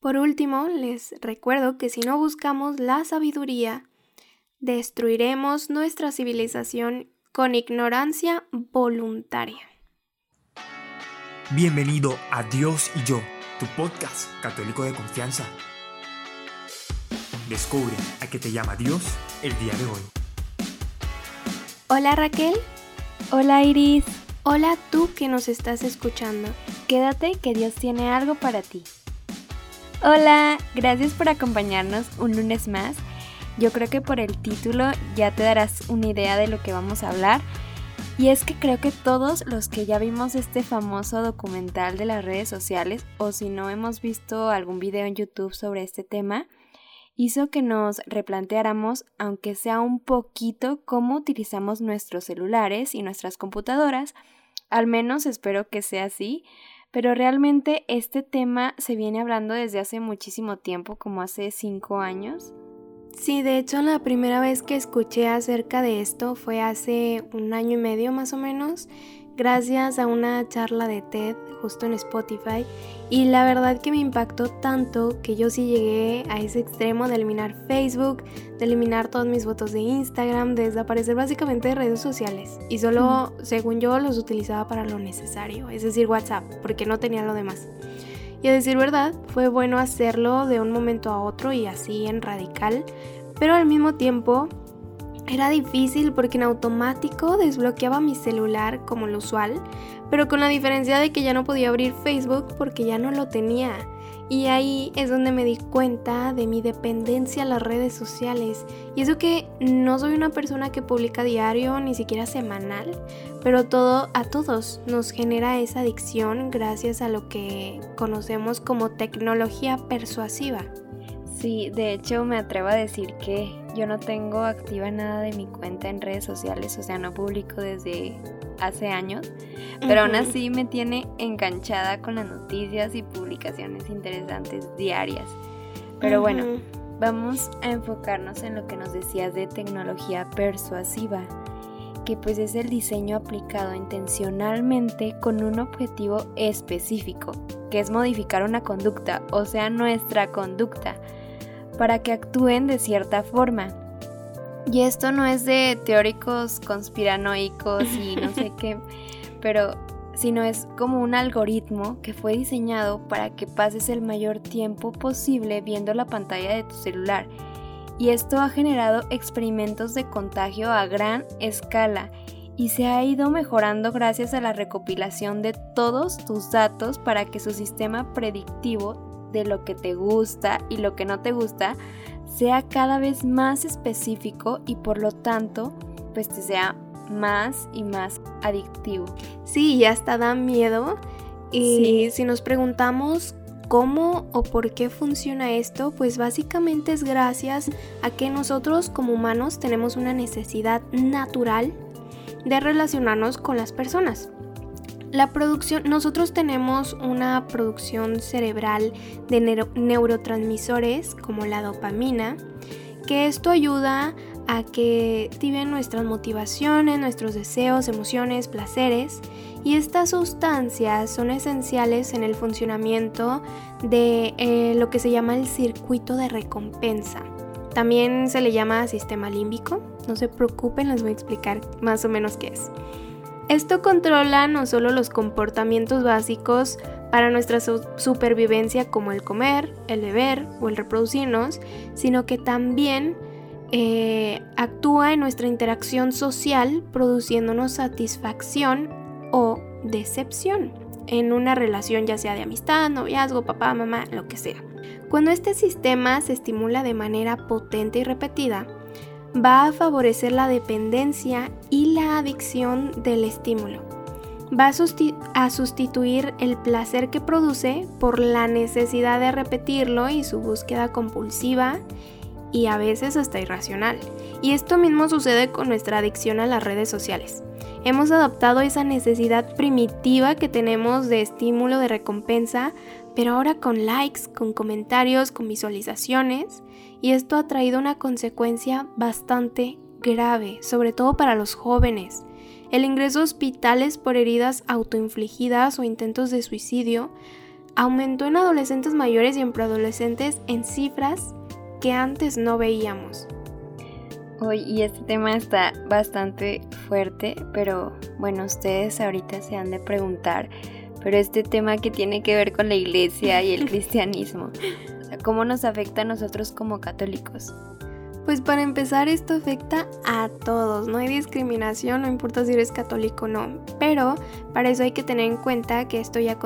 Por último, les recuerdo que si no buscamos la sabiduría, destruiremos nuestra civilización con ignorancia voluntaria. Bienvenido a Dios y yo, tu podcast católico de confianza. Descubre a qué te llama Dios el día de hoy. Hola Raquel. Hola Iris. Hola tú que nos estás escuchando. Quédate que Dios tiene algo para ti. Hola, gracias por acompañarnos un lunes más. Yo creo que por el título ya te darás una idea de lo que vamos a hablar. Y es que creo que todos los que ya vimos este famoso documental de las redes sociales, o si no hemos visto algún video en YouTube sobre este tema, hizo que nos replanteáramos, aunque sea un poquito, cómo utilizamos nuestros celulares y nuestras computadoras. Al menos espero que sea así, pero realmente este tema se viene hablando desde hace muchísimo tiempo, como hace cinco años. Sí, de hecho la primera vez que escuché acerca de esto fue hace un año y medio más o menos gracias a una charla de TED justo en Spotify. Y la verdad que me impactó tanto que yo sí llegué a ese extremo de eliminar Facebook, de eliminar todas mis fotos de Instagram, de desaparecer básicamente de redes sociales. Y solo, según yo, los utilizaba para lo necesario, es decir, WhatsApp, porque no tenía lo demás. Y a decir verdad, fue bueno hacerlo de un momento a otro y así en radical, pero al mismo tiempo era difícil porque en automático desbloqueaba mi celular como lo usual, pero con la diferencia de que ya no podía abrir Facebook porque ya no lo tenía. Y ahí es donde me di cuenta de mi dependencia a las redes sociales. Y eso que no soy una persona que publica diario, ni siquiera semanal, pero todo a todos nos genera esa adicción gracias a lo que conocemos como tecnología persuasiva. Sí, de hecho me atrevo a decir que yo no tengo activa nada de mi cuenta en redes sociales, o sea, no publico desde hace años, pero aún así me tiene enganchada con las noticias y publicaciones interesantes diarias. Pero bueno, vamos a enfocarnos en lo que nos decías de tecnología persuasiva, que pues es el diseño aplicado intencionalmente con un objetivo específico, que es modificar una conducta, o sea, nuestra conducta para que actúen de cierta forma. Y esto no es de teóricos conspiranoicos y no sé qué, pero sino es como un algoritmo que fue diseñado para que pases el mayor tiempo posible viendo la pantalla de tu celular. Y esto ha generado experimentos de contagio a gran escala y se ha ido mejorando gracias a la recopilación de todos tus datos para que su sistema predictivo de lo que te gusta y lo que no te gusta sea cada vez más específico y por lo tanto pues te sea más y más adictivo. Sí, y hasta da miedo. Y si nos preguntamos cómo o por qué funciona esto, pues básicamente es gracias a que nosotros como humanos tenemos una necesidad natural de relacionarnos con las personas. La producción, nosotros tenemos una producción cerebral de neurotransmisores como la dopamina, que esto ayuda a que activen nuestras motivaciones, nuestros deseos, emociones, placeres. Y estas sustancias son esenciales en el funcionamiento de eh, lo que se llama el circuito de recompensa. También se le llama sistema límbico. No se preocupen, les voy a explicar más o menos qué es. Esto controla no solo los comportamientos básicos para nuestra supervivencia como el comer, el beber o el reproducirnos, sino que también eh, actúa en nuestra interacción social produciéndonos satisfacción o decepción en una relación ya sea de amistad, noviazgo, papá, mamá, lo que sea. Cuando este sistema se estimula de manera potente y repetida, va a favorecer la dependencia y la adicción del estímulo. Va a, sustituir el placer que produce por la necesidad de repetirlo y su búsqueda compulsiva y a veces hasta irracional. Y esto mismo sucede con nuestra adicción a las redes sociales. Hemos adoptado esa necesidad primitiva que tenemos de estímulo de recompensa, pero ahora con likes, con comentarios, con visualizaciones, y esto ha traído una consecuencia bastante grave, sobre todo para los jóvenes. El ingreso a hospitales por heridas autoinfligidas o intentos de suicidio aumentó en adolescentes mayores y en preadolescentes en cifras que antes no veíamos. Hoy, y este tema está bastante fuerte, pero bueno, ustedes ahorita se han de preguntar, pero este tema que tiene que ver con la iglesia y el cristianismo, o sea, ¿cómo nos afecta a nosotros como católicos? Pues para empezar esto afecta a todos, no hay discriminación, no importa si eres católico o no, pero para eso hay que tener en cuenta que esto ya,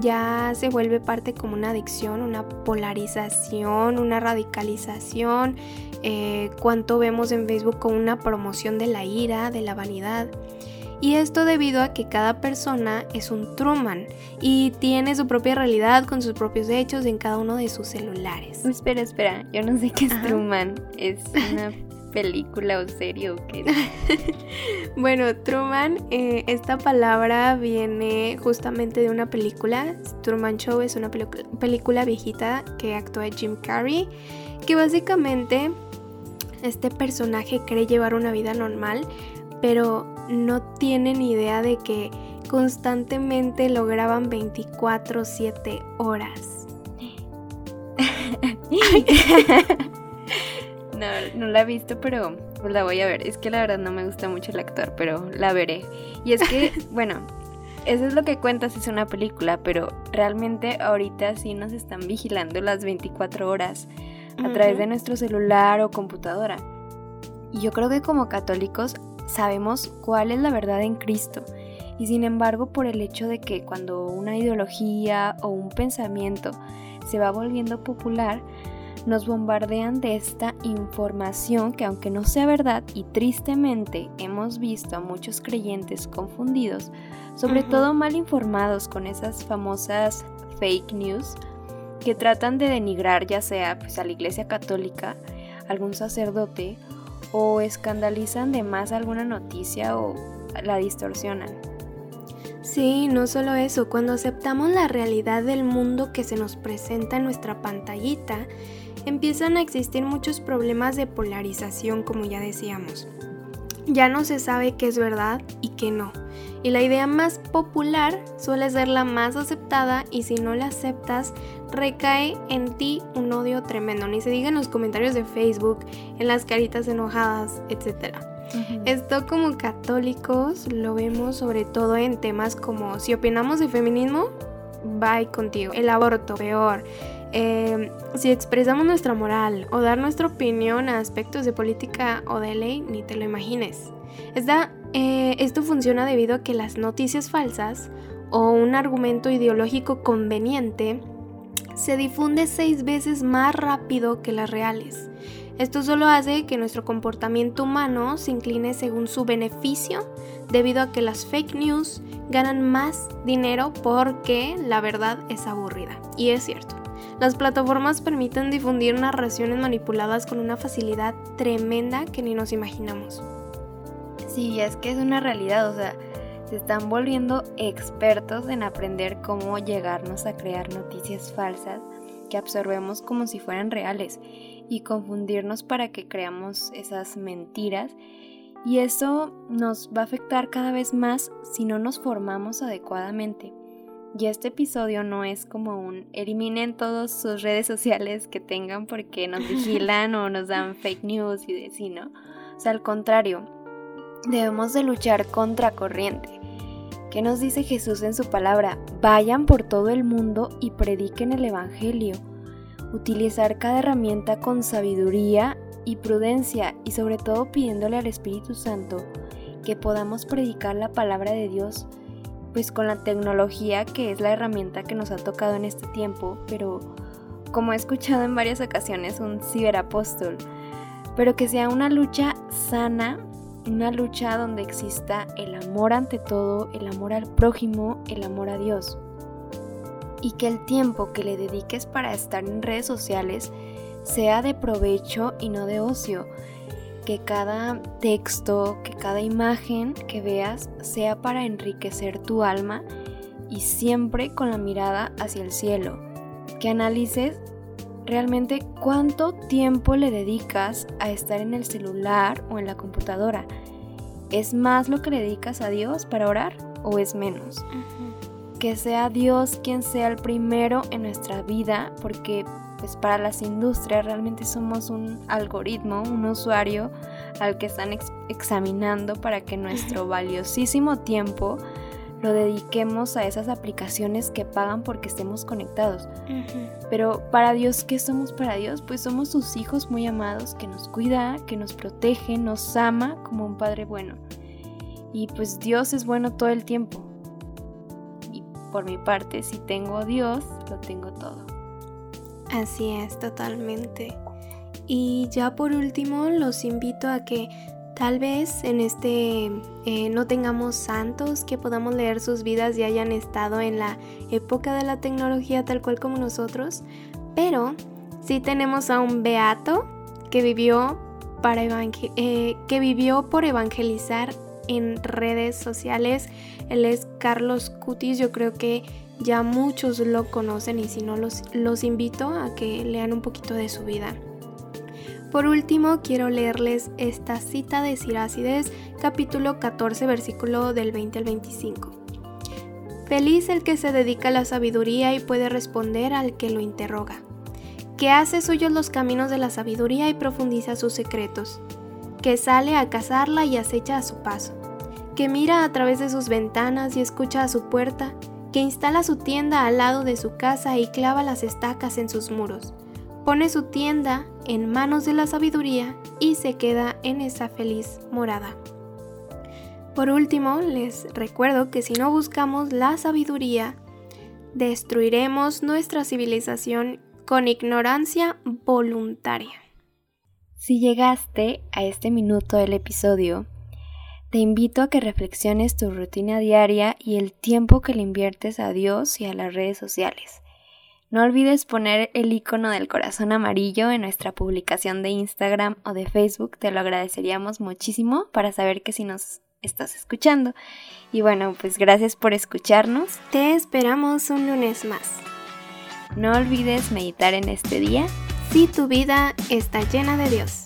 ya se vuelve parte como una adicción, una polarización, una radicalización, eh, cuánto vemos en Facebook con una promoción de la ira, de la vanidad. Y esto debido a que cada persona es un Truman y tiene su propia realidad con sus propios hechos en cada uno de sus celulares. Espera, espera, yo no sé qué es Truman. ¿Es una película o serie o qué? bueno, Truman, eh, esta palabra viene justamente de una película. Truman Show es una película viejita que actúa Jim Carrey, que básicamente este personaje cree llevar una vida normal, pero no tienen idea de que constantemente lo graban 24/7 horas. no, no la he visto, pero pues la voy a ver. Es que la verdad no me gusta mucho el actor, pero la veré. Y es que, bueno, eso es lo que cuentas, es una película, pero realmente ahorita sí nos están vigilando las 24 horas a través de nuestro celular o computadora. Y yo creo que como católicos sabemos cuál es la verdad en Cristo. Y sin embargo, por el hecho de que cuando una ideología o un pensamiento se va volviendo popular, nos bombardean de esta información que aunque no sea verdad y tristemente hemos visto a muchos creyentes confundidos, sobre todo mal informados con esas famosas fake news que tratan de denigrar ya sea pues, a la iglesia católica, algún sacerdote o escandalizan de más alguna noticia o la distorsionan. Sí, no solo eso, cuando aceptamos la realidad del mundo que se nos presenta en nuestra pantallita, empiezan a existir muchos problemas de polarización, como ya decíamos. Ya no se sabe qué es verdad y qué no. Y la idea más popular suele ser la más aceptada y si no la aceptas, recae en ti un odio tremendo. Ni se diga en los comentarios de Facebook, en las caritas enojadas, etc. Esto como católicos lo vemos sobre todo en temas como si opinamos de feminismo, bye contigo. El aborto, peor. Em, si expresamos nuestra moral o dar nuestra opinión a aspectos de política o de ley, ni te lo imagines. Eh, esto funciona debido a que las noticias falsas o un argumento ideológico conveniente se difunde seis veces más rápido que las reales. Esto solo hace que nuestro comportamiento humano se incline según su beneficio, debido a que las fake news ganan más dinero porque la verdad es aburrida. Y es cierto. Las plataformas permiten difundir narraciones manipuladas con una facilidad tremenda que ni nos imaginamos. Sí, es que es una realidad, o sea, se están volviendo expertos en aprender cómo llegarnos a crear noticias falsas que absorbemos como si fueran reales y confundirnos para que creamos esas mentiras. Y eso nos va a afectar cada vez más si no nos formamos adecuadamente. Y este episodio no es como un eliminen todas sus redes sociales que tengan porque nos vigilan o nos dan fake news y de sí, ¿no? O sea, al contrario, debemos de luchar contra corriente. ¿Qué nos dice Jesús en su palabra? Vayan por todo el mundo y prediquen el Evangelio. Utilizar cada herramienta con sabiduría y prudencia y sobre todo pidiéndole al Espíritu Santo que podamos predicar la palabra de Dios, pues con la tecnología que es la herramienta que nos ha tocado en este tiempo, pero como he escuchado en varias ocasiones, un ciberapóstol, pero que sea una lucha sana una lucha donde exista el amor ante todo, el amor al prójimo, el amor a Dios. Y que el tiempo que le dediques para estar en redes sociales sea de provecho y no de ocio. Que cada texto, que cada imagen que veas sea para enriquecer tu alma y siempre con la mirada hacia el cielo. Que analices realmente cuánto tiempo le dedicas a estar en el celular o en la computadora. ¿Es más lo que le dedicas a Dios para orar o es menos? que sea Dios quien sea el primero en nuestra vida, porque pues para las industrias realmente somos un algoritmo, un usuario al que están examinando para que nuestro valiosísimo tiempo lo dediquemos a esas aplicaciones que pagan porque estemos conectados. Pero para Dios, ¿qué somos para Dios? Pues somos sus hijos muy amados, que nos cuida, que nos protege, nos ama como un Padre bueno. Y pues Dios es bueno todo el tiempo. Y por mi parte, si tengo a Dios, lo tengo todo. Así es, totalmente. Y ya por último, los invito a que Tal vez en este eh, no tengamos santos que podamos leer sus vidas y hayan estado en la época de la tecnología tal cual como nosotros, pero sí tenemos a un beato que vivió, para eh, que vivió por evangelizar en redes sociales. Él es Carlos Cutis, yo creo que ya muchos lo conocen y si no los, los invito a que lean un poquito de su vida. Por último, quiero leerles esta cita de Sirácides, capítulo 14, versículo del 20 al 25. Feliz el que se dedica a la sabiduría y puede responder al que lo interroga, que hace suyos los caminos de la sabiduría y profundiza sus secretos, que sale a cazarla y acecha a su paso, que mira a través de sus ventanas y escucha a su puerta, que instala su tienda al lado de su casa y clava las estacas en sus muros pone su tienda en manos de la sabiduría y se queda en esa feliz morada. Por último, les recuerdo que si no buscamos la sabiduría, destruiremos nuestra civilización con ignorancia voluntaria. Si llegaste a este minuto del episodio, te invito a que reflexiones tu rutina diaria y el tiempo que le inviertes a Dios y a las redes sociales. No olvides poner el icono del corazón amarillo en nuestra publicación de Instagram o de Facebook, te lo agradeceríamos muchísimo para saber que si nos estás escuchando. Y bueno, pues gracias por escucharnos. Te esperamos un lunes más. No olvides meditar en este día si tu vida está llena de Dios.